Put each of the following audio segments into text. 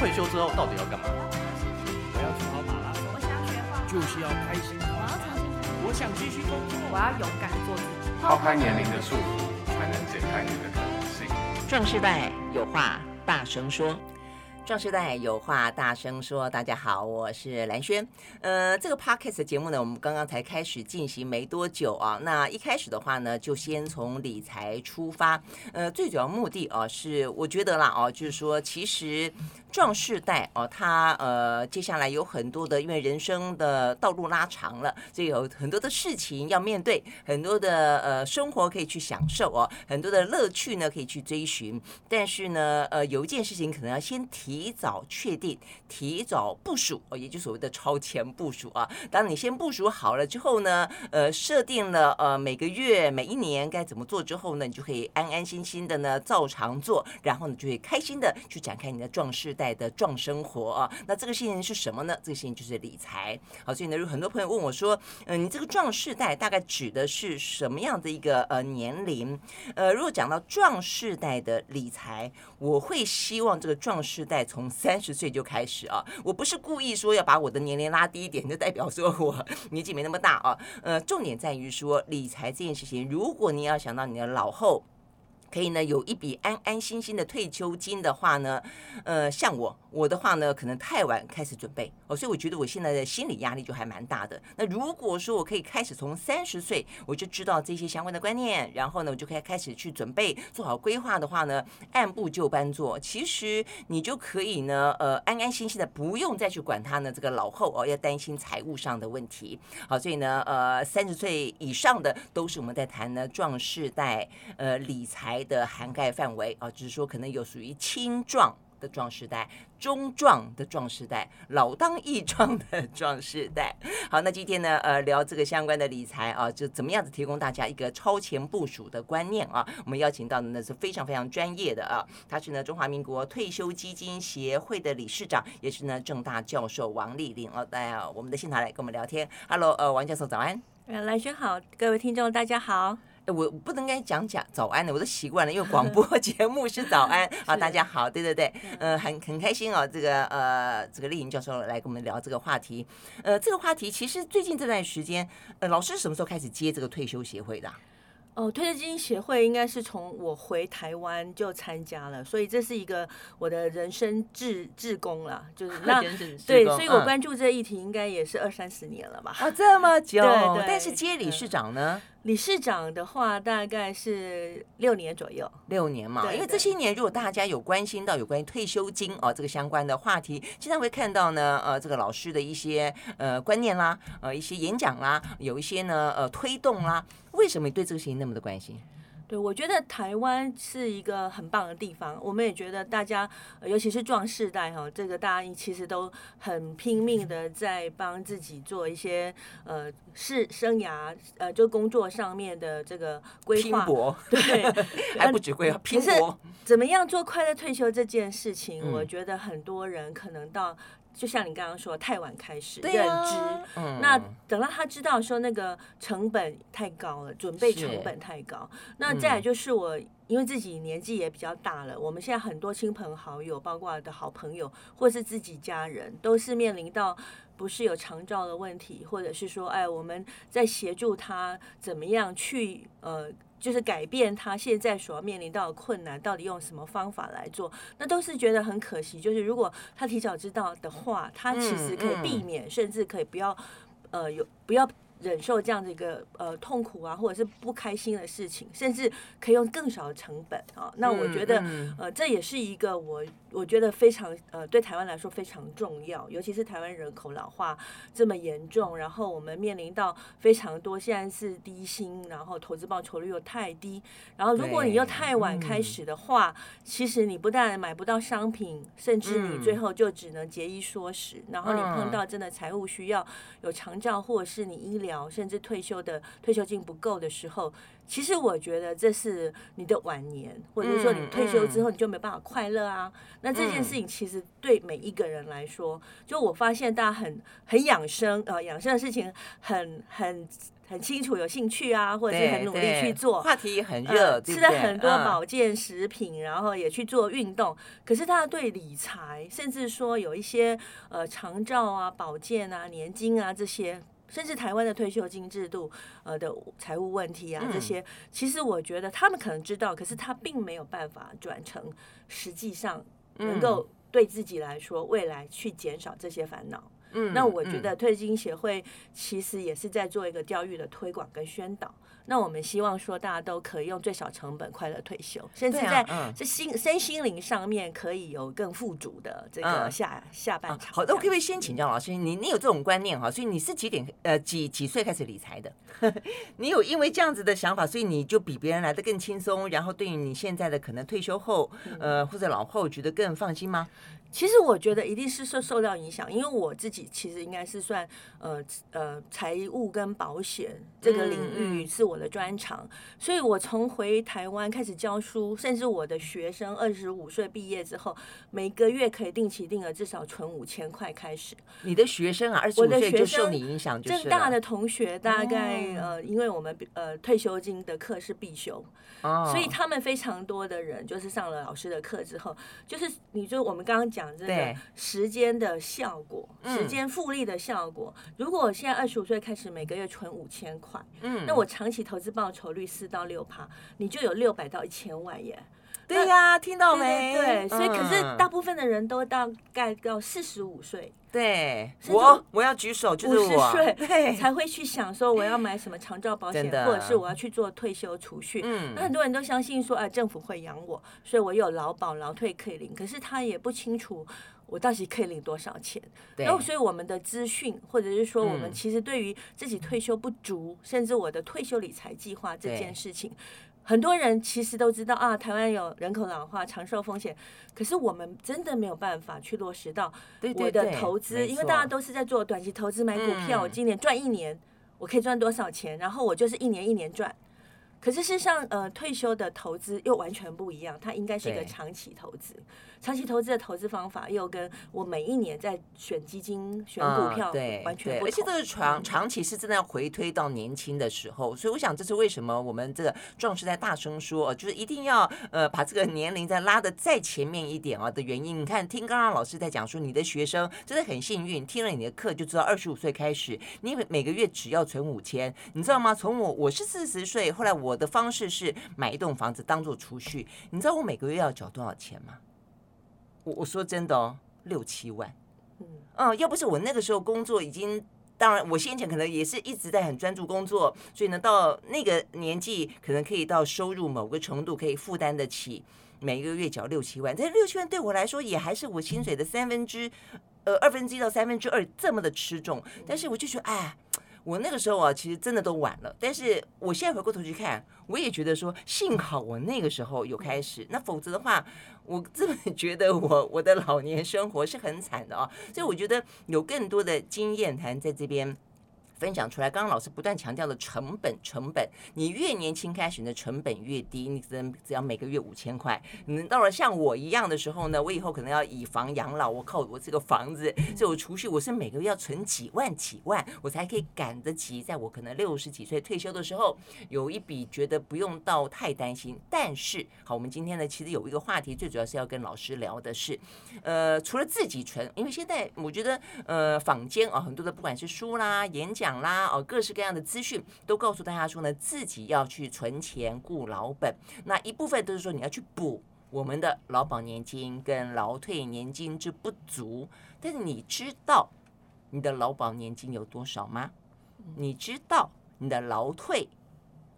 退休之后到底要干嘛？我要去跑马拉松，我想学画画，就是要开心。我要重新，我想继续工作，我要勇敢做自己。抛开年龄的束缚，才能解开你的可能性。壮世代有话大声说。壮士代有话大声说，大家好，我是兰轩。呃，这个 podcast 节目呢，我们刚刚才开始进行没多久啊。那一开始的话呢，就先从理财出发。呃，最主要目的啊，是我觉得啦，哦，就是说，其实。壮世代哦，他呃，接下来有很多的，因为人生的道路拉长了，所以有很多的事情要面对，很多的呃生活可以去享受哦，很多的乐趣呢可以去追寻。但是呢，呃，有一件事情可能要先提提早确定，提早部署哦，也就所谓的超前部署啊。当你先部署好了之后呢，呃，设定了呃每个月、每一年该怎么做之后呢，你就可以安安心心的呢照常做，然后呢就会开心的去展开你的壮世代的壮生活啊，那这个事情是什么呢？这个事情就是理财。好，所以呢，有很多朋友问我说，嗯、你这个壮世代大概指的是什么样的一个呃年龄？呃，如果讲到壮世代的理财，我会希望这个壮世代从三十岁就开始啊。我不是故意说要把我的年龄拉低一点，就代表说我 年纪没那么大啊。呃，重点在于说理财这件事情，如果你要想到你的老后。可以呢，有一笔安安心心的退休金的话呢，呃，像我我的话呢，可能太晚开始准备哦，所以我觉得我现在的心理压力就还蛮大的。那如果说我可以开始从三十岁我就知道这些相关的观念，然后呢，我就可以开始去准备做好规划的话呢，按部就班做，其实你就可以呢，呃，安安心心的不用再去管他呢这个老后哦要担心财务上的问题。好，所以呢，呃，三十岁以上的都是我们在谈呢壮世代呃理财。的涵盖范围啊，就是说可能有属于青壮的壮时代、中壮的壮时代、老当益壮的壮时代。好，那今天呢，呃，聊这个相关的理财啊，就怎么样子提供大家一个超前部署的观念啊？我们邀请到的呢是非常非常专业的啊，他是呢中华民国退休基金协会的理事长，也是呢正大教授王丽玲哦，来啊，我们的现场来跟我们聊天。Hello，呃，王教授早安。呃，兰萱好，各位听众大家好。我不能该讲讲早安的，我都习惯了，因为广播 节目是早安 好，大家好，对对对，呃，很很开心哦，这个呃，这个丽颖教授来跟我们聊这个话题，呃，这个话题其实最近这段时间，呃，老师什么时候开始接这个退休协会的啊？哦，退休基金协会应该是从我回台湾就参加了，所以这是一个我的人生志志工了，就是 那对，所以我关注这议题应该也是二三十年了吧？啊，这么久，对对。但是接理事长呢？理事长的话大概是六年左右，六年嘛。因为这些年如果大家有关心到有关于退休金哦这个相关的话题，经常会看到呢呃这个老师的一些呃观念啦，呃一些演讲啦，有一些呢呃推动啦。为什么你对这个事情那么的关心？对，我觉得台湾是一个很棒的地方。我们也觉得大家，尤其是壮世代哈，这个大家其实都很拼命的在帮自己做一些呃是生涯呃就工作上面的这个规划。拼搏，对 还不止规划，拼搏。怎么样做快乐退休这件事情，嗯，我觉得很多人可能到。就像你刚刚说，太晚开始认知，那等到他知道说那个成本太高了，准备成本太高。那再来就是我，因为自己年纪也比较大了，我们现在很多亲朋好友，包括的好朋友或是自己家人，都是面临到不是有长照的问题，或者是说，哎，我们在协助他怎么样去呃。就是改变他现在所要面临到的困难，到底用什么方法来做？那都是觉得很可惜。就是如果他提早知道的话，他其实可以避免，甚至可以不要，呃，有不要。忍受这样的一个呃痛苦啊，或者是不开心的事情，甚至可以用更少的成本啊。那我觉得呃这也是一个我我觉得非常呃对台湾来说非常重要，尤其是台湾人口老化这么严重，然后我们面临到非常多现在是低薪，然后投资报酬率又太低，然后如果你又太晚开始的话，其实你不但买不到商品，甚至你最后就只能节衣缩食，然后你碰到真的财务需要有长照或者是你医疗。甚至退休的退休金不够的时候，其实我觉得这是你的晚年，或者是说你退休之后你就没办法快乐啊。那这件事情其实对每一个人来说，就我发现大家很很养生啊，养生的事情很很很清楚有兴趣啊，或者是很努力去做，话题也很热，呃、吃了很多保健食品，嗯、然后也去做运动。可是他对理财，甚至说有一些呃长照啊、保健啊、年金啊这些，甚至台湾的退休金制度呃的财务问题啊这些，嗯、其实我觉得他们可能知道，可是他并没有办法转成实际上能够对自己来说未来去减少这些烦恼。嗯，那我觉得退金协会其实也是在做一个教育的推广跟宣导。那我们希望说大家都可以用最小成本快乐退休，甚至在这心身心灵上面可以有更富足的这个下下半场。好，的我可不可以先请教老师，你你有这种观念哈？所以你是几点呃几几岁开始理财的？你有因为这样子的想法，所以你就比别人来得更轻松，然后对于你现在的可能退休后呃或者老后觉得更放心吗？其实我觉得一定是受受到影响，因为我自己其实应该是算呃呃财务跟保险这个领域是我的专长，嗯、所以我从回台湾开始教书，甚至我的学生二十五岁毕业之后，每个月可以定期定额至少存五千块开始。你的学生啊，二十五岁就受你影响，就是政大的同学大概、哦、呃，因为我们呃退休金的课是必修，哦、所以他们非常多的人就是上了老师的课之后，就是你就我们刚刚讲。讲这个时间的效果，对时间复利的效果。嗯、如果我现在二十五岁开始每个月存五千块，嗯，那我长期投资报酬率四到六趴，你就有六百到一千万耶。对呀，听到没？对，对，对，所以可是大部分的人都大概到四十五岁，对，我我要举手，就是五十岁对 才会去想说我要买什么长照保险，或者是我要去做退休储蓄。嗯，那很多人都相信说，哎，政府会养我，所以我有劳保、劳退可以领。可是他也不清楚我到底可以领多少钱。然后所以我们的资讯，或者是说我们其实对于自己退休不足，嗯、甚至我的退休理财计划这件事情。很多人其实都知道啊，台湾有人口老化、长寿风险，可是我们真的没有办法去落实到我的投资，因为大家都是在做短期投资买股票，嗯、我今年赚一年，我可以赚多少钱，然后我就是一年一年赚。可是事实上，呃，退休的投资又完全不一样，它应该是一个长期投资。长期投资的投资方法又跟我每一年在选基金、选股票对完全不同。而且这个长长期是真的要回推到年轻的时候，所以我想这是为什么我们这个壮士在大声说，就是一定要呃把这个年龄再拉的再前面一点啊的原因。你看，听刚刚老师在讲说，你的学生真的很幸运，听了你的课就知道二十五岁开始，你每个月只要存五千，你知道吗？从我我是四十岁，后来我的方式是买一栋房子当做储蓄，你知道我每个月要缴多少钱吗？我我说真的哦，六七万，嗯，要不是我那个时候工作已经，当然我先前可能也是一直在很专注工作，所以呢，到那个年纪可能可以到收入某个程度可以负担得起每个月缴六七万，但六七万对我来说也还是我薪水的三分之呃二分之一到三分之二这么的吃重，但是我就觉得哎。我那个时候啊，其实真的都晚了。但是我现在回过头去看，我也觉得说，幸好我那个时候有开始。那否则的话，我真的 觉得我我的老年生活是很惨的啊。所以我觉得有更多的经验谈在这边。分享出来，刚刚老师不断强调的成本，成本，你越年轻开始，你的成本越低，你只能只要每个月五千块。你到了像我一样的时候呢，我以后可能要以房养老，我靠我这个房子，所以我储蓄，我是每个月要存几万几万，我才可以赶得及，在我可能六十几岁退休的时候，有一笔觉得不用到太担心。但是，好，我们今天呢，其实有一个话题，最主要是要跟老师聊的是，呃，除了自己存，因为现在我觉得，呃，坊间啊，很多的不管是书啦、演讲。啦哦，各式各样的资讯都告诉大家说呢，自己要去存钱顾老本。那一部分都是说你要去补我们的劳保年金跟劳退年金之不足。但是你知道你的劳保年金有多少吗？你知道你的劳退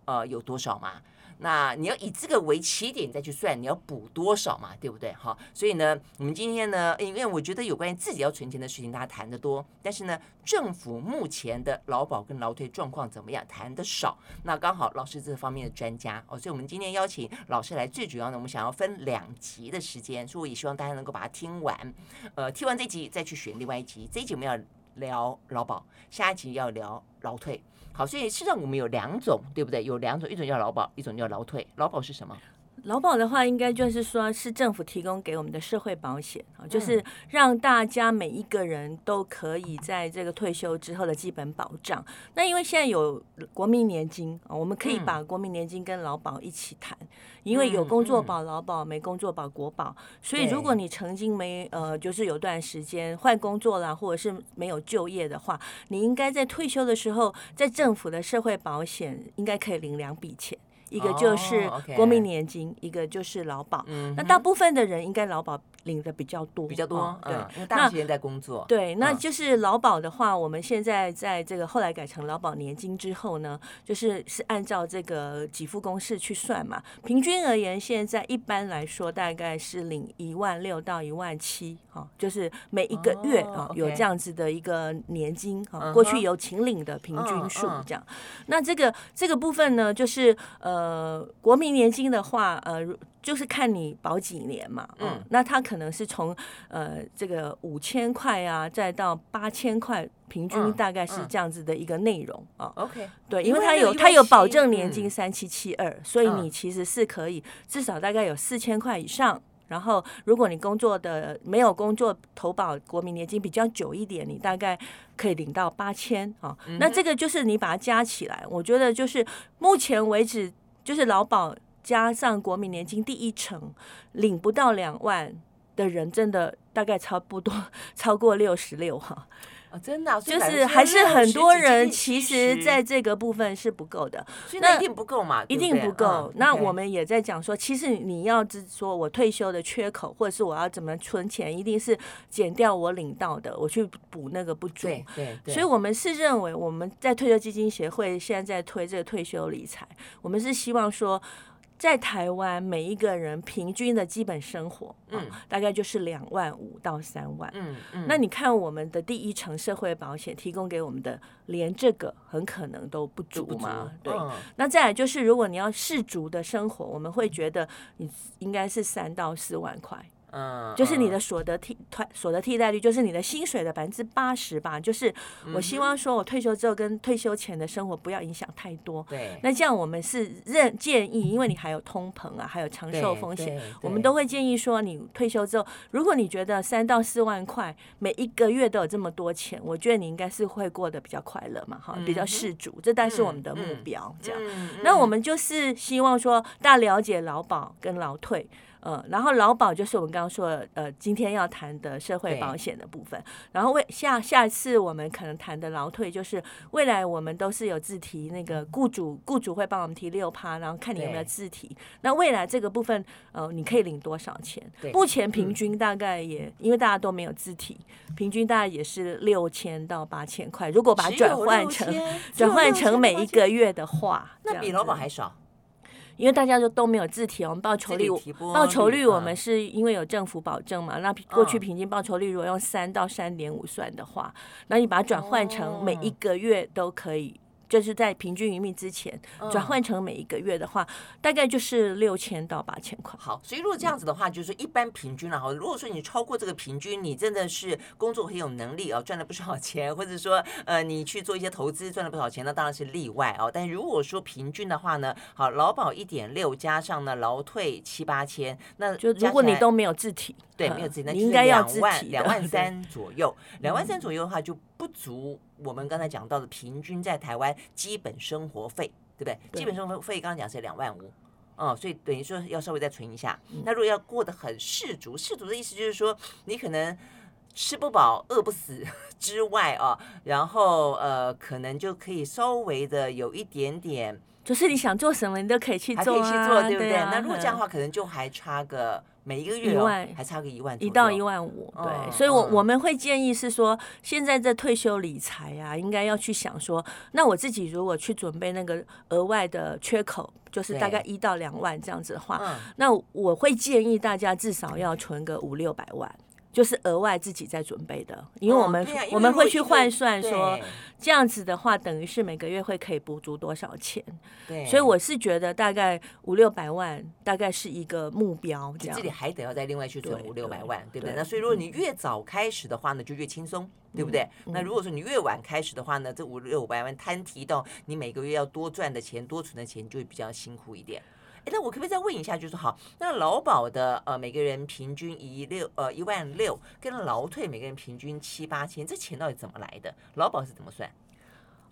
呃有多少吗？那你要以这个为起点再去算，你要补多少嘛，对不对？好，所以呢，我们今天呢，因为我觉得有关于自己要存钱的事情，大家谈得多，但是呢，政府目前的劳保跟劳退状况怎么样，谈得少。那刚好老师这方面的专家哦，所以我们今天邀请老师来，最主要呢，我们想要分两集的时间，所以我也希望大家能够把它听完。呃，听完这集再去选另外一集，这一集我们要聊劳保，下一集要聊劳退。好，所以实际上我们有两种，对不对？有两种，一种叫劳保，一种叫劳退。劳保是什么？劳保的话，应该就是说是政府提供给我们的社会保险啊，就是让大家每一个人都可以在这个退休之后的基本保障。那因为现在有国民年金啊，我们可以把国民年金跟劳保一起谈，因为有工作保劳保，没工作保国保。所以如果你曾经没呃，就是有段时间换工作啦，或者是没有就业的话，你应该在退休的时候，在政府的社会保险应该可以领两笔钱。一个就是国民年金，oh. 一个就是劳保。嗯，那大部分的人应该劳保领的比较多，比较多。哦、对，嗯、因为大时间在工作。对，那就是劳保的话，我们现在在这个后来改成劳保年金之后呢，就是是按照这个给付公式去算嘛。平均而言，现在一般来说大概是领一万六到一万七，哈，就是每一个月啊、oh. 有这样子的一个年金啊，过去有请领的平均数这样。Uh. 那这个这个部分呢，就是呃。呃，国民年金的话，呃，就是看你保几年嘛，嗯，嗯，那它可能是从呃这个五千块啊，再到八千块，平均大概是这样子的一个内容啊。OK，对，因为它有它有保证年金三七七二，所以你其实是可以至少大概有四千块以上。然后，如果你工作的没有工作投保国民年金比较久一点，你大概可以领到八千啊。那这个就是你把它加起来，我觉得就是目前为止。就是劳保加上国民年金第一层，领不到两万的人，真的大概差不多 超过六十六哈。哦，真的，就是还是很多人其实在这个部分是不够的，那一定不够嘛，一定不够。那我们也在讲说，其实你要是说我退休的缺口，或者是我要怎么存钱，一定是减掉我领到的，我去补那个不足。对对。所以我们是认为我们在退休基金协会现在在推这个退休理财，我们是希望说。在台湾，每一个人平均的基本生活，嗯，大概就是两万五到三万，嗯嗯。那你看我们的第一层社会保险提供给我们的，连这个很可能都不足嘛，对。那再来就是，如果你要适足的生活，我们会觉得你应该是三到四万块。嗯，就是你的所得替退所得替代率，就是你的薪水的百分之八十吧。就是我希望说，我退休之后跟退休前的生活不要影响太多。对，那这样我们是认建议，因为你还有通膨啊，还有长寿风险，我们都会建议说，你退休之后，如果你觉得三到四万块每一个月都有这么多钱，我觉得你应该是会过得比较快乐嘛，哈，比较适足，这但是我们的目标。这样，那我们就是希望说，大家了解劳保跟劳退。呃，然后劳保就是我们刚刚说的，呃，今天要谈的社会保险的部分。然后为下下次我们可能谈的劳退，就是未来我们都是有自提，那个雇主雇主会帮我们提六趴，然后看你有没有自提。那未来这个部分，呃，你可以领多少钱？对目前平均大概也，嗯、因为大家都没有自提，平均大概也是六千到八千块。如果把它转换成转换成每一个月的话，那比劳保还少。因为大家就都没有自提，我们报酬率报酬率我们是因为有政府保证嘛，那过去平均报酬率如果用三到三点五算的话，那你把它转换成每一个月都可以。就是在平均余命之前转换成每一个月的话，嗯、大概就是六千到八千块。好，所以如果这样子的话，就是一般平均了哈。如果说你超过这个平均，你真的是工作很有能力哦，赚了不少钱，或者说呃你去做一些投资赚了不少钱，那当然是例外哦。但如果说平均的话呢，好，劳保一点六加上呢劳退七八千，那就如果你都没有自体，对，没有自体，那你应该要两万两万三左右，两万三左右的话就不足。我们刚才讲到的平均在台湾基本生活费，对不对？对基本生活费刚刚讲是两万五，哦，所以等于说要稍微再存一下。嗯、那如果要过得很适足，适足的意思就是说你可能吃不饱、饿不死 之外啊，然后呃，可能就可以稍微的有一点点，就是你想做什么，你都可以去做、啊，可以去做，对不对？对啊、那如果这样的话，可能就还差个。每一个月一万，还差个一万，一到一万五，对，哦、所以我，我我们会建议是说，现在这退休理财啊，应该要去想说，那我自己如果去准备那个额外的缺口，就是大概一到两万这样子的话，嗯、那我会建议大家至少要存个五六百万。就是额外自己在准备的，因为我们、哦啊、我们会去换算说，这样子的话，等于是每个月会可以补足多少钱。对，所以我是觉得大概五六百万，大概是一个目标。这样，这里还得要再另外去存五六百万，对不对？对，那所以如果你越早开始的话呢，就越轻松，对不对？嗯、那如果说你越晚开始的话呢，这五六百万摊提到你每个月要多赚的钱、多存的钱，就会比较辛苦一点。哎，那我可不可以再问一下，就是好，那劳保的呃每个人平均一六呃一万六，跟劳退每个人平均七八千，这钱到底怎么来的？劳保是怎么算？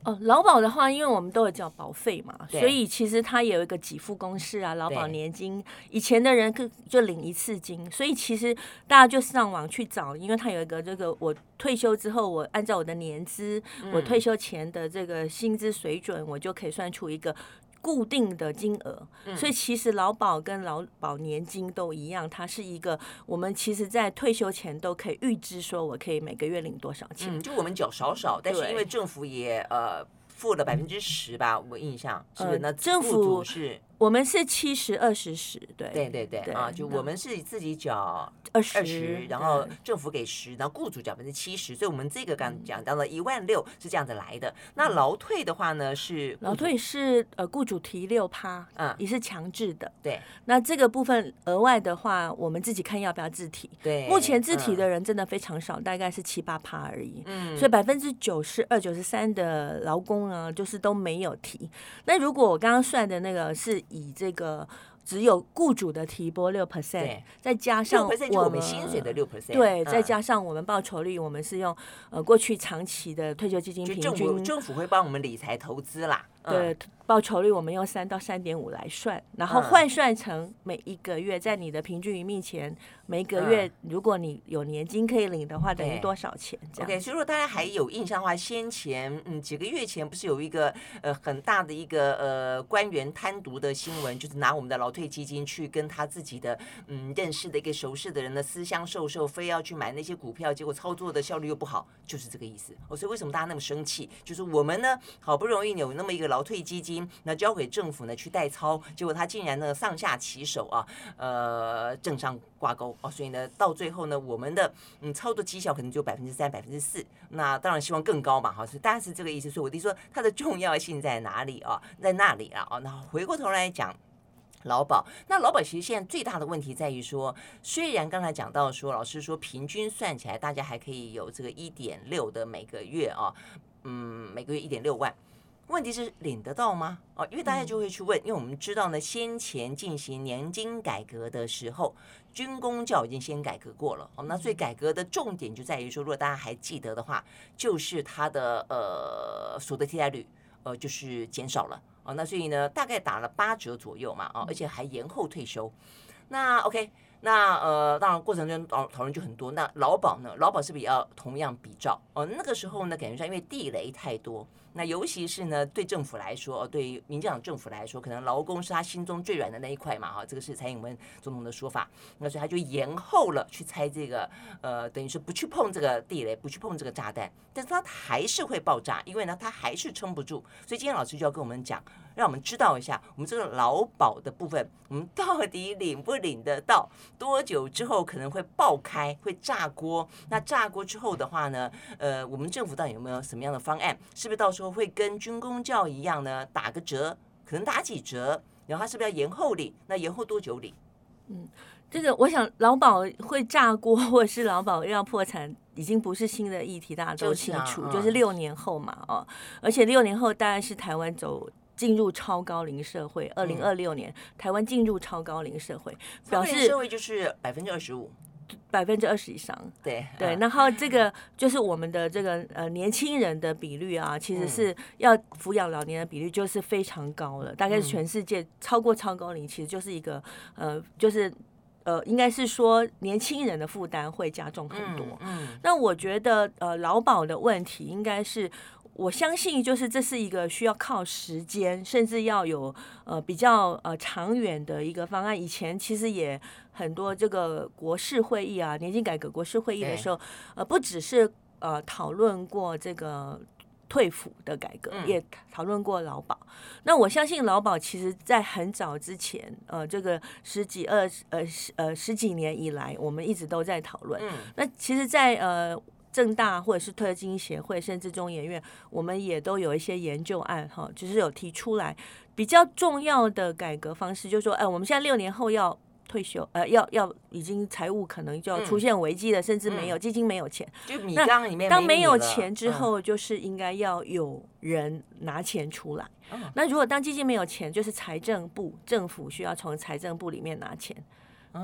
哦，劳保的话，因为我们都有缴保费嘛，所以其实它也有一个给付公式啊。劳保年金，以前的人就就领一次金，所以其实大家就上网去找，因为它有一个这个我退休之后，我按照我的年资，嗯、我退休前的这个薪资水准，我就可以算出一个。固定的金额，所以其实劳保跟劳保年金都一样，它是一个我们其实在退休前都可以预知说，我可以每个月领多少钱。嗯，就我们缴少少，但是因为政府也呃付了百分之十吧，我印象是不是？那政府是。我们是七十二十十，对对对对啊，就我们是自己缴二十，然后政府给十，然后雇主缴百分之七十，所以我们这个刚讲到了一万六是这样子来的。那劳退的话呢，是劳退是呃雇主提六趴，嗯，也是强制的。对，那这个部分额外的话，我们自己看要不要自提。对，目前自提的人真的非常少，大概是七八趴而已。嗯，所以百分之九十二、九十三的劳工呢，就是都没有提。那如果我刚刚算的那个是以这个。只有雇主的提拨六 percent，再加上我们薪水的六 percent，对，再加上我们报酬率，我们是用呃过去长期的退休基金平均，政府政府会帮我们理财投资啦，对。报酬率我们用三到三点五来算，然后换算成每一个月在你的平均余命前，每一个月如果你有年金可以领的话，等于多少钱？这样。OK，所以如果大家还有印象的话，先前嗯几个月前不是有一个呃很大的一个呃官员贪渎的新闻，就是拿我们的劳退基金去跟他自己的嗯认识的一个熟识的人呢私相授受，非要去买那些股票，结果操作的效率又不好，就是这个意思。哦，所以为什么大家那么生气？就是我们呢好不容易有那么一个劳退基金。那交给政府呢去代操，结果他竟然呢上下其手啊，呃，政商挂钩哦，所以呢到最后呢，我们的嗯操作绩效可能就百分之三、百分之四，那当然希望更高嘛，哈，所以大概是这个意思。所以我弟说它的重要性在哪里啊？在那里啊，那回过头来讲劳保，那劳保其实现在最大的问题在于说，虽然刚才讲到说，老师说平均算起来，大家还可以有这个一点六的每个月啊，嗯，每个月一点六万。问题是领得到吗？哦，因为大家就会去问，因为我们知道呢，先前进行年金改革的时候，军工教已经先改革过了。哦，那所以改革的重点就在于说，如果大家还记得的话，就是它的呃所得替代率呃就是减少了。哦，那所以呢，大概打了八折左右嘛。哦，而且还延后退休。那 OK，那呃，当然过程中讨讨论就很多。那劳保呢？劳保是不是也要同样比照？哦，那个时候呢，感觉上因为地雷太多。那尤其是呢，对政府来说，对民进党政府来说，可能劳工是他心中最软的那一块嘛，哈，这个是蔡英文总统的说法。那所以他就延后了去拆这个，呃，等于是不去碰这个地雷，不去碰这个炸弹，但是他还是会爆炸，因为呢，他还是撑不住。所以今天老师就要跟我们讲，让我们知道一下，我们这个劳保的部分，我们到底领不领得到？多久之后可能会爆开，会炸锅？那炸锅之后的话呢，呃，我们政府到底有没有什么样的方案？是不是到时候？会跟军工教一样呢，打个折，可能打几折，然后他是不是要延后领？那延后多久领？嗯，这个我想劳保会炸锅，或者是劳保要破产，已经不是新的议题，大家都清楚，就是、啊嗯、就是六年后嘛，哦，而且六年后大概是台湾走进入超高龄社会，二零二六年、嗯、台湾进入超高龄社会，表示社会就是百分之二十五。百分之二十以上，对对，然后这个就是我们的这个呃年轻人的比率啊，其实是要抚养老年的比率就是非常高了，大概是全世界超过超高龄，其实就是一个呃，就是呃，应该是说年轻人的负担会加重很多。嗯，那我觉得呃，劳保的问题应该是。我相信，就是这是一个需要靠时间，甚至要有呃比较呃长远的一个方案。以前其实也很多这个国事会议啊，年金改革国事会议的时候，呃，不只是呃讨论过这个退抚的改革，也讨论过劳保。那我相信劳保其实在很早之前，呃，这个十几二十呃十呃十几年以来，我们一直都在讨论。那其实，在呃。政大或者是退休金协会，甚至中研院，我们也都有一些研究案哈，就是有提出来比较重要的改革方式，就是说，哎，我们现在六年后要退休，呃，要要已经财务可能就要出现危机了，嗯、甚至没有、嗯、基金没有钱。就米缸里面没当没有钱之后，就是应该要有人拿钱出来。嗯、那如果当基金没有钱，就是财政部政府需要从财政部里面拿钱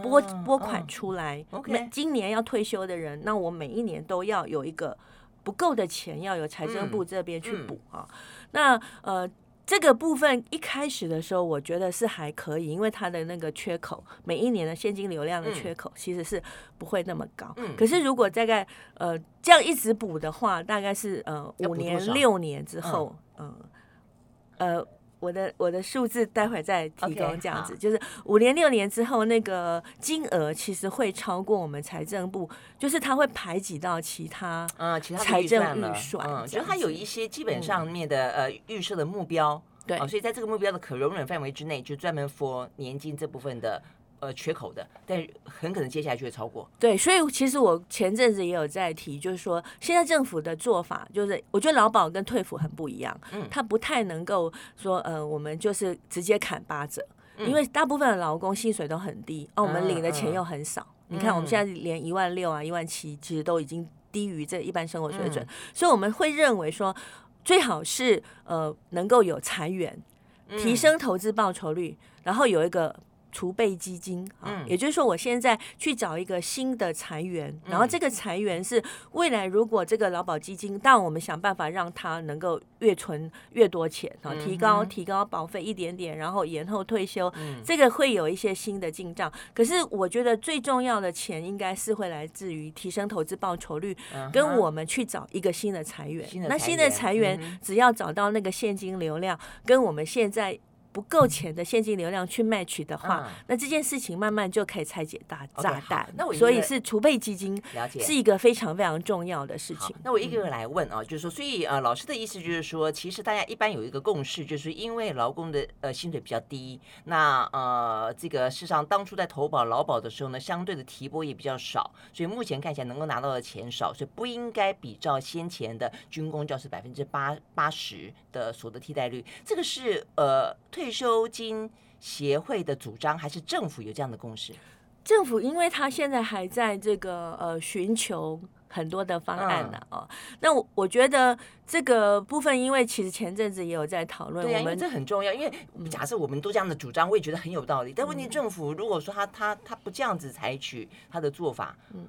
拨拨款出来。每、今年要退休的人，那我每一年都要有一个不够的钱，要由财政部这边去补啊。那呃。这个部分一开始的时候，我觉得是还可以，因为它的那个缺口，每一年的现金流量的缺口其实是不会那么高。嗯、可是如果大概呃这样一直补的话，大概是呃五年六年之后，嗯呃。呃我的我的数字待会儿再提供，这样子 okay, 就是五年六年之后，那个金额其实会超过我们财政部，就是它会排挤到其他嗯其他财政预算，嗯，就它有一些基本上面的呃预设的目标，对，所以在这个目标的可容忍范围之内，就专门 for 年金这部分的。呃，缺口的，但很可能接下来就会超过。对，所以其实我前阵子也有在提，就是说现在政府的做法，就是我觉得劳保跟退抚很不一样，嗯，他不太能够说，呃，我们就是直接砍八折，嗯、因为大部分的劳工薪水都很低，哦、啊，我们领的钱又很少。嗯、你看我们现在连一万六啊、一万七，其实都已经低于这一般生活水准，嗯、所以我们会认为说，最好是呃能够有裁员，提升投资报酬率，嗯、然后有一个。储备基金啊，也就是说，我现在去找一个新的财源，然后这个裁员是未来如果这个劳保基金，但我们想办法让它能够越存越多钱啊，提高提高保费一点点，然后延后退休，这个会有一些新的进账。可是我觉得最重要的钱应该是会来自于提升投资报酬率，跟我们去找一个新的财源。那新的裁员只要找到那个现金流量，跟我们现在。不够钱的现金流量去 match 的话，嗯、那这件事情慢慢就可以拆解大炸弹。Okay, 那我所以是储备基金了解是一个非常非常重要的事情。那我一个个来问啊，就是说，所以呃，老师的意思就是说，其实大家一般有一个共识，就是因为劳工的呃薪水比较低，那呃这个事实上当初在投保劳保的时候呢，相对的提拨也比较少，所以目前看起来能够拿到的钱少，所以不应该比照先前的军工教师百分之八八十的所得替代率，这个是呃退。退休金协会的主张，还是政府有这样的共识？政府因为他现在还在这个呃寻求很多的方案呢、啊，哦、嗯，那我我觉得这个部分，因为其实前阵子也有在讨论，对啊、我们这很重要，因为假设我们都这样的主张，我也觉得很有道理。但问题政府如果说他他他不这样子采取他的做法，嗯。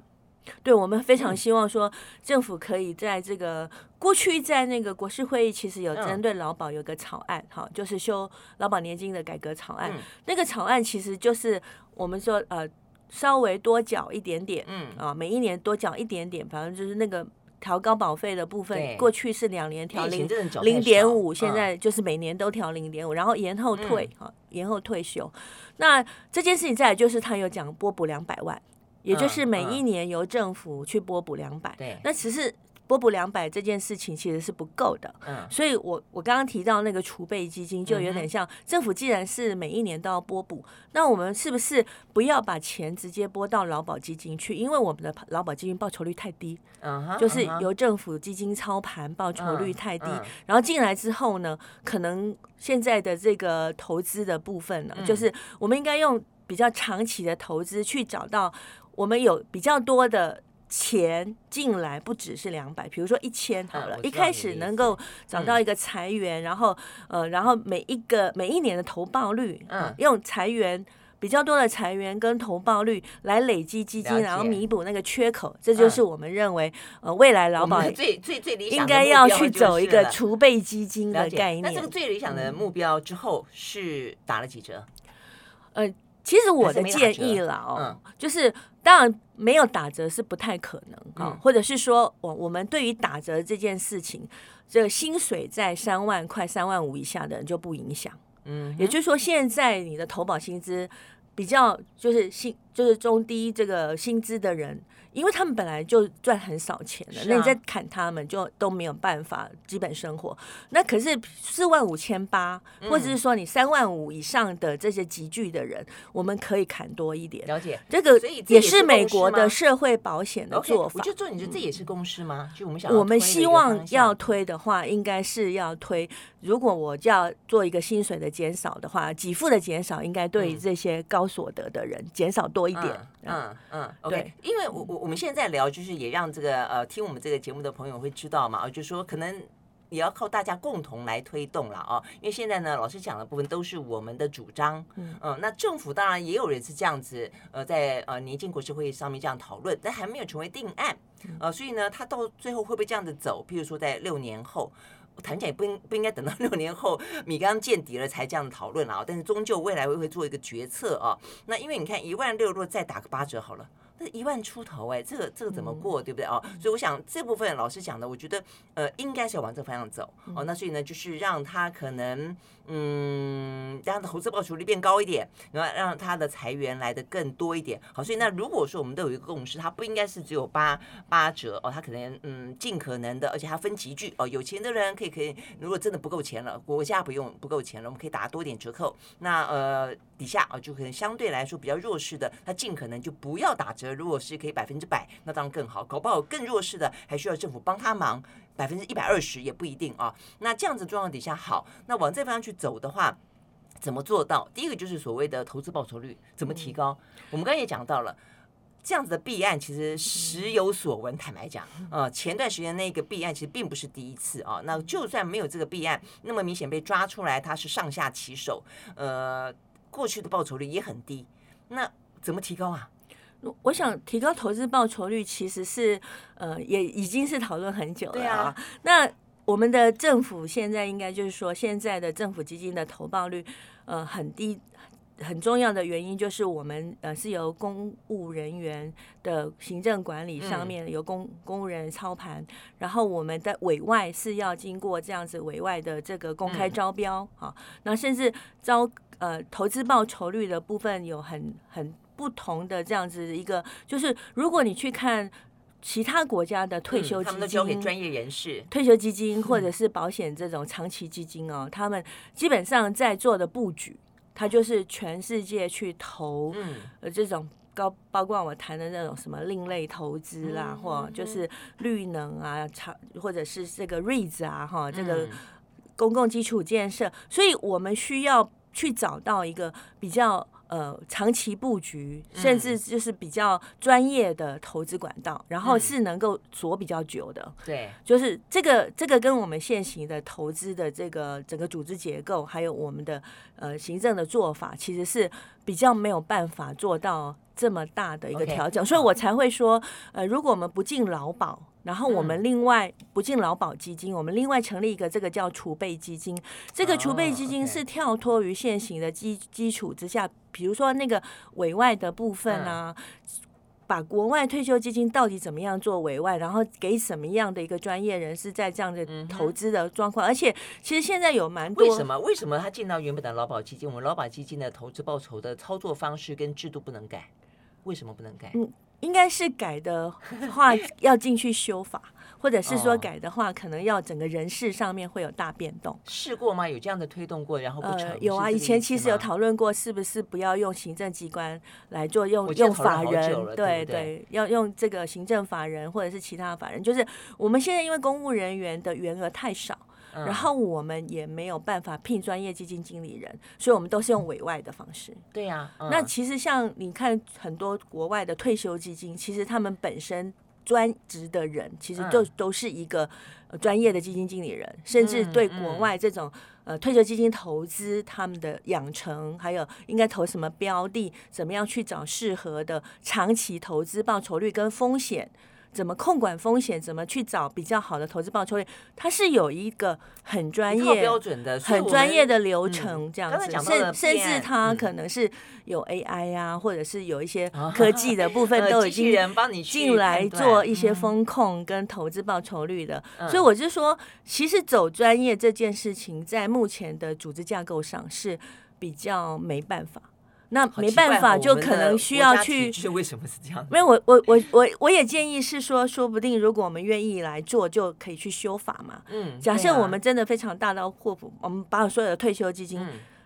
对，我们非常希望说，政府可以在这个过去在那个国事会议，其实有针对劳保有个草案，哈，就是修劳保年金的改革草案。那个草案其实就是我们说呃，稍微多缴一点点，嗯啊，每一年多缴一点点，反正就是那个调高保费的部分，过去是两年调零零点五，现在就是每年都调零点五，然后延后退，哈，延后退休。那这件事情再来就是他有讲拨补两百万。也就是每一年由政府去拨补两百，对，那其实拨补两百这件事情其实是不够的，嗯，所以我我刚刚提到那个储备基金就有点像政府，既然是每一年都要拨补，那我们是不是不要把钱直接拨到劳保基金去？因为我们的劳保基金报酬率太低，嗯，就是由政府基金操盘，报酬率太低，然后进来之后呢，可能现在的这个投资的部分呢，就是我们应该用比较长期的投资去找到。我们有比较多的钱进来，不只是两百，比如说一千好了，一开始能够找到一个财源，然后呃，然后每一个每一年的投报率，嗯，用财源比较多的财源跟投报率来累积基金，然后弥补那个缺口，这就是我们认为呃未来劳保最最最理想应该要去走一个储备基金的概念。那这个最理想的目标之后是打了几折？呃。其实我的建议了，哦，嗯、就是当然没有打折是不太可能啊，嗯、或者是说我我们对于打折这件事情，这个薪水在三万块、三万五以下的人就不影响。嗯，也就是说，现在你的投保薪资比较就是薪就是中低这个薪资的人。因为他们本来就赚很少钱了，啊、那你再砍他们就都没有办法基本生活。那可是四万五千八，或者是说你三万五以上的这些集聚的人，我们可以砍多一点。了解，这个也是美国的社会保险的做法。我就做，你觉得这也是公司吗？就我们想，我们希望要推的话，应该是要推。如果我要做一个薪水的减少的话，给付的减少应该对这些高所得的人减少多一点。嗯嗯，OK。因为我我我们现在在聊，就是也让这个呃听我们这个节目的朋友会知道嘛，就是说可能也要靠大家共同来推动了啊。因为现在呢，老师讲的部分都是我们的主张，嗯嗯，那政府当然也有人是这样子，呃，在呃年金国事会议上面这样讨论，但还没有成为定案，呃，所以呢，他到最后会不会这样子走？譬如说在六年后。谈讲也不应不应该等到 六年后米缸见底了才这样讨论啊，但是终究未来会会做一个决策啊。那因为你看一万六，如果再打个八折好了。那一万出头哎，这个这个怎么过，对不对哦？所以我想这部分老师讲的，我觉得呃应该是要往这个方向走哦。那所以呢，就是让他可能嗯，让投资报酬率变高一点，然后让他的裁员来的更多一点。好，所以那如果说我们都有一个共识，它不应该是只有八八折哦，他可能嗯尽可能的，而且它分级距哦，有钱的人可以可以，如果真的不够钱了，国家不用不够钱了，我们可以打多点折扣。那呃底下啊，就可能相对来说比较弱势的，他尽可能就不要打折。如果是可以百分之百，那当然更好。搞不好更弱势的，还需要政府帮他忙，百分之一百二十也不一定啊。那这样子状况底下，好，那往这方向去走的话，怎么做到？第一个就是所谓的投资报酬率怎么提高？嗯、我们刚才也讲到了，这样子的弊案其实时有所闻。坦白讲，呃，前段时间那个弊案其实并不是第一次啊。那就算没有这个弊案，那么明显被抓出来，他是上下其手，呃，过去的报酬率也很低，那怎么提高啊？我想提高投资报酬率，其实是呃，也已经是讨论很久了啊。那我们的政府现在应该就是说，现在的政府基金的投报率呃很低，很重要的原因就是我们呃是由公务人员的行政管理上面由公公务人员操盘，然后我们的委外是要经过这样子委外的这个公开招标啊，那甚至招呃投资报酬率的部分有很很。不同的这样子一个，就是如果你去看其他国家的退休基金，他们都交给专业人士。退休基金或者是保险这种长期基金哦，他们基本上在做的布局，它就是全世界去投呃这种高，包括我谈的那种什么另类投资啦，或就是绿能啊，长或者是这个 REITs 啊，哈，这个公共基础建设，所以我们需要去找到一个比较。呃，长期布局，甚至就是比较专业的投资管道，嗯、然后是能够锁比较久的。对，就是这个这个跟我们现行的投资的这个整个组织结构，还有我们的呃行政的做法，其实是比较没有办法做到这么大的一个调整，Okay. 所以我才会说，呃，如果我们不进劳保。然后我们另外不进劳保基金，我们另外成立一个这个叫储备基金。这个储备基金是跳脱于现行的基基础之下，比如说那个委外的部分啊，把国外退休基金到底怎么样做委外，然后给什么样的一个专业人士在这样的投资的状况。而且其实现在有蛮多，为什么为什么他进到原本的劳保基金，我们劳保基金的投资报酬的操作方式跟制度不能改？为什么不能改？嗯。应该是改的话要进去修法，或者是说改的话，可能要整个人事上面会有大变动。试过吗？有这样的推动过，然后不成？呃，有啊，以前其实有讨论过，是不是不要用行政机关来做，用用法人？对对，要用这个行政法人或者是其他法人。就是我们现在因为公务人员的员额太少。然后我们也没有办法聘专业基金经理人，所以我们都是用委外的方式。对呀，那其实像你看很多国外的退休基金，其实他们本身专职的人，其实就都是一个专业的基金经理人，甚至对国外这种呃退休基金投资他们的养成，还有应该投什么标的，怎么样去找适合的长期投资报酬率跟风险。怎么控管风险？怎么去找比较好的投资报酬率？它是有一个很专业、标准的、很专业的流程，这样子。嗯、甚甚至它可能是有 AI 啊，嗯、或者是有一些 科技的部分都已经进来做一些风控跟投资报酬率的。嗯、所以我就说，其实走专业这件事情，在目前的组织架构上是比较没办法。那没办法，就可能需要去。是为什么是这样？没有，我我我我我也建议是说，说不定如果我们愿意来做，就可以去修法嘛。嗯，假设我们真的非常大刀阔斧，我们把所有的退休基金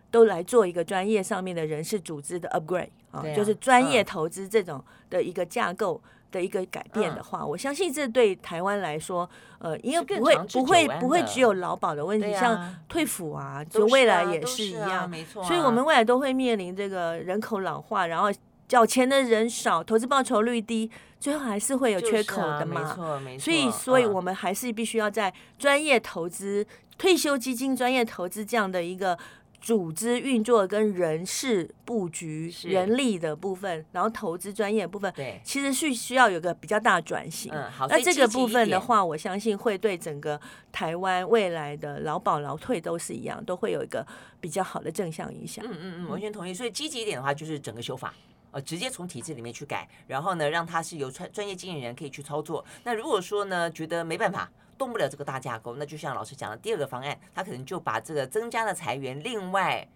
都来做一个专业上面的人事组织的 upgrade 啊，就是专业投资这种的一个架构。的一个改变的话，嗯、我相信这对台湾来说，呃，因为不会不会不会只有劳保的问题，啊、像退抚啊，就未来也是一样，啊啊、没错、啊。所以我们未来都会面临这个人口老化，然后缴钱的人少，投资报酬率低，最后还是会有缺口的嘛。啊、没错没错。所以，所以我们还是必须要在专业投资、嗯、退休基金、专业投资这样的一个。组织运作跟人事布局、人力的部分，然后投资专业的部分，对，其实是需要有个比较大转型。嗯，好。那这个部分的话，我相信会对整个台湾未来的劳保劳退都是一样，都会有一个比较好的正向影响。嗯嗯嗯，完全同意。所以积极一点的话，就是整个修法，呃，直接从体制里面去改，然后呢，让它是由专专业经理人可以去操作。那如果说呢，觉得没办法。动不了这个大架构，那就像老师讲的第二个方案，他可能就把这个增加的裁员另外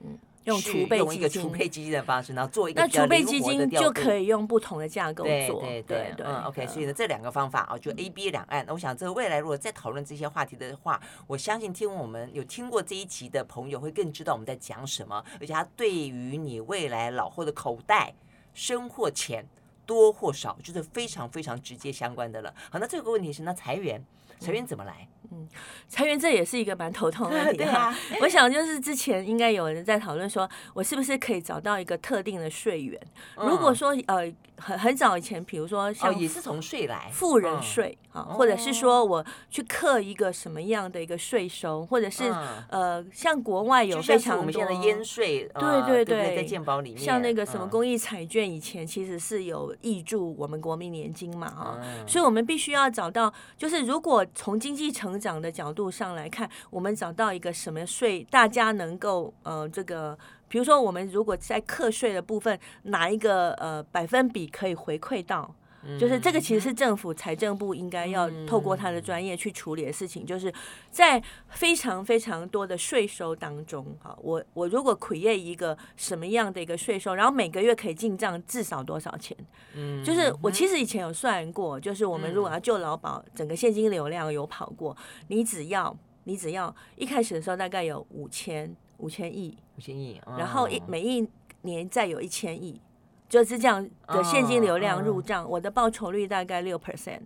用储备用一个储备基金的方式，然后做一个那储备基金就可以用不同的架构做，对对对，对嗯，OK，所以呢这两个方法啊，就 A、B 两岸。那我想这个未来如果再讨论这些话题的话，我相信听我们有听过这一集的朋友会更知道我们在讲什么，而且他对于你未来老后的口袋深或浅多或少，就是非常非常直接相关的了。好，那这个问题是那财源。财源怎么来？嗯，裁员这也是一个蛮头痛的问题 哈。啊、我想就是之前应该有人在讨论说，我是不是可以找到一个特定的税源？嗯、如果说呃。很很早以前，比如说像也是从税来富人税啊，或者是说我去课一个什么样的一个税收，或者是呃，像国外有非常多我们现在的烟税，对对对，在健保里面，像那个什么公益彩券，以前其实是有挹注我们国民年金嘛哈，所以我们必须要找到，就是如果从经济成长的角度上来看，我们找到一个什么税，大家能够呃这个。比如说，我们如果在课税的部分，哪一个呃百分比可以回馈到？就是这个其实是政府财政部应该要透过他的专业去处理的事情。就是在非常非常多的税收当中，哈，我我如果 create 一个什么样的一个税收，然后每个月可以进账至少多少钱？嗯，就是我其实以前有算过，就是我们如果要救劳保，整个现金流量有跑过，你只要你只要一开始的时候大概有五千。五千亿，五千亿，然后一每一年再有一千亿，就是这样的现金流量入账，我的报酬率大概六 percent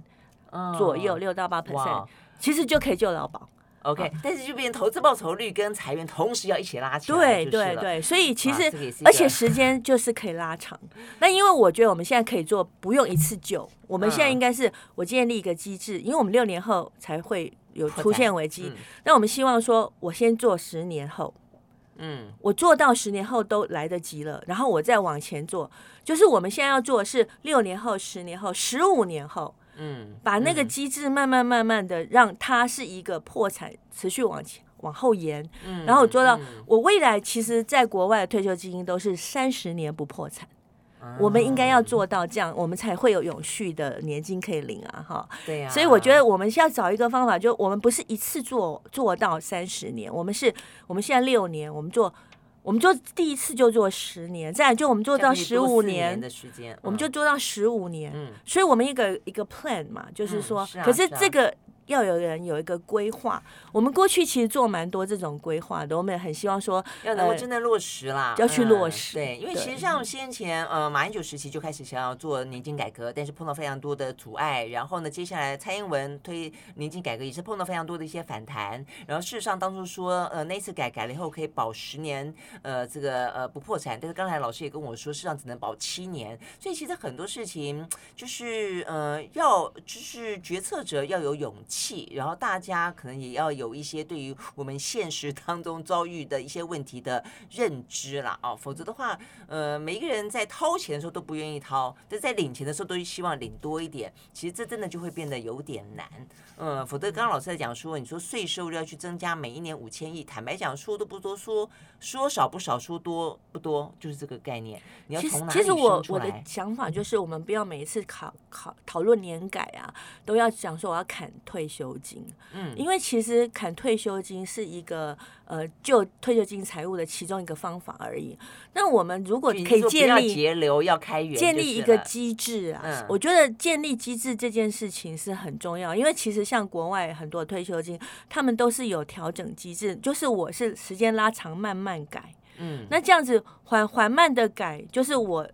左右，六到八 percent，其实就可以救劳保。OK，但是就变成投资报酬率跟裁员同时要一起拉起来。对对对，所以其实而且时间就是可以拉长。那因为我觉得我们现在可以做，不用一次救。我们现在应该是我建立一个机制，因为我们六年后才会有出现危机。那我们希望说，我先做十年后。嗯，我做到十年后都来得及了，然后我再往前做，就是我们现在要做的是六年后、十年后、十五年后，嗯，把那个。机制慢慢慢慢的让它是一个破产持续往前往后延，嗯，然后我做到我未来其实在国外的退休基金都是三十年不破产。我们应该要做到这样，我们才会有永续的年金可以领啊！哈，对呀。所以我觉得我们需要找一个方法，就我们不是一次做做到三十年，我们是我们现在六年，我们做，我们做第一次就做十年，再来就我们做到十五年的时间，我们就做到十五年。嗯，所以我们一个一个 plan 嘛，就是说，可是这个。要有人有一个规划，我们过去其实做蛮多这种规划的，我们也很希望说要能够真的落实啦，要去落实。对，因为其实像先前呃马英九时期就开始想要做年金改革，但是碰到非常多的阻碍。然后呢，接下来蔡英文推年金改革也是碰到非常多的一些反弹。然后事实上当初说呃那次改改了以后可以保十年呃这个呃不破产，但是刚才老师也跟我说，事实上只能保七年。所以其实很多事情就是呃要就是决策者要有勇气。然后大家可能也要有一些对于我们现实当中遭遇的一些问题的认知了啊，否则的话，呃，每一个人在掏钱的时候都不愿意掏，但在领钱的时候都希望领多一点，其实这真的就会变得有点难，嗯，否则刚刚老师在讲说，你说税收要去增加每一年五千亿，坦白讲说都不多说，说少不少，说多不多，就是这个概念。你要从哪里其实我我的想法就是，我们不要每一次考考讨论年改啊，都要讲说我要砍退。退休金。嗯，因为其实砍退休金是一个呃就退休金财务的其中一个方法而已。那我们如果可以建立节流要开源，建立一个机制啊，嗯、我觉得建立机制这件事情是很重要。因为其实像国外很多退休金，他们都是有调整机制，就是我是时间拉长慢慢改。嗯，那这样子缓缓慢的改，就是我。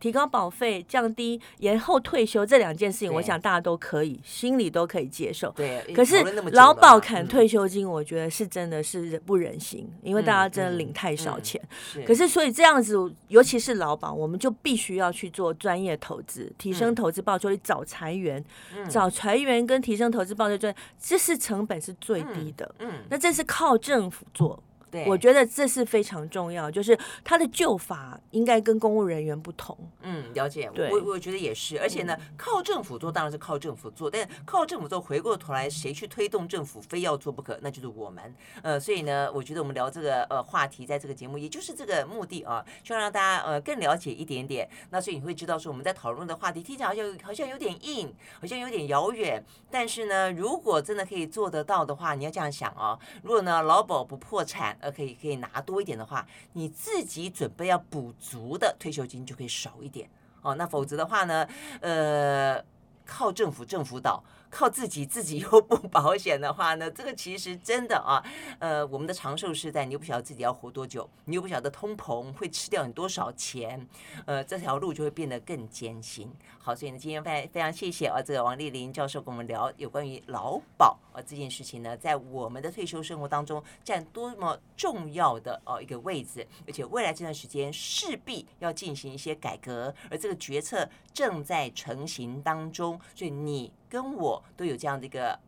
提高保费、降低延后退休这两件事情，我想大家都可以心里都可以接受。对，可是劳保砍退休金，我觉得是真的是不忍心，因为大家真的领太少钱。可是所以这样子，尤其是劳保，我们就必须要去做专业投资，提升投资报酬率，找裁员，找裁员跟提升投资报酬率，这是成本是最低的。嗯，那这是靠政府做。对，我觉得这是非常重要，就是他的救法应该跟公务人员不同。嗯，了解。对，我我觉得也是。而且呢，靠政府做当然是靠政府做，但靠政府做回过头来，谁去推动政府非要做不可？那就是我们。呃，所以呢，我觉得我们聊这个呃话题，在这个节目也就是这个目的啊，希望让大家呃更了解一点点。那所以你会知道说我们在讨论的话题听起来好像好像有点硬，好像有点遥远。但是呢，如果真的可以做得到的话，你要这样想啊，如果呢劳保不破产。呃，可以可以拿多一点的话，你自己准备要补足的退休金就可以少一点哦。那否则的话呢，呃，靠政府政府倒。靠自己，自己又不保险的话呢，这个其实真的啊，呃，我们的长寿时代，你又不晓得自己要活多久，你又不晓得通膨会吃掉你多少钱，呃，这条路就会变得更艰辛。好，所以呢，今天非非常谢谢啊，这个王丽玲教授跟我们聊有关于劳保啊这件事情呢，在我们的退休生活当中占多么重要的哦一个位置，而且未来这段时间势必要进行一些改革，而这个决策正在成型当中，所以你。跟我都有这样的一个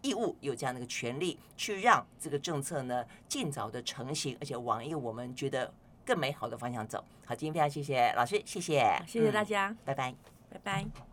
义务，有这样的一个权利，去让这个政策呢尽早的成型，而且往一个我们觉得更美好的方向走。好，今天非常谢谢老师，谢谢，谢谢大家，拜拜，拜拜。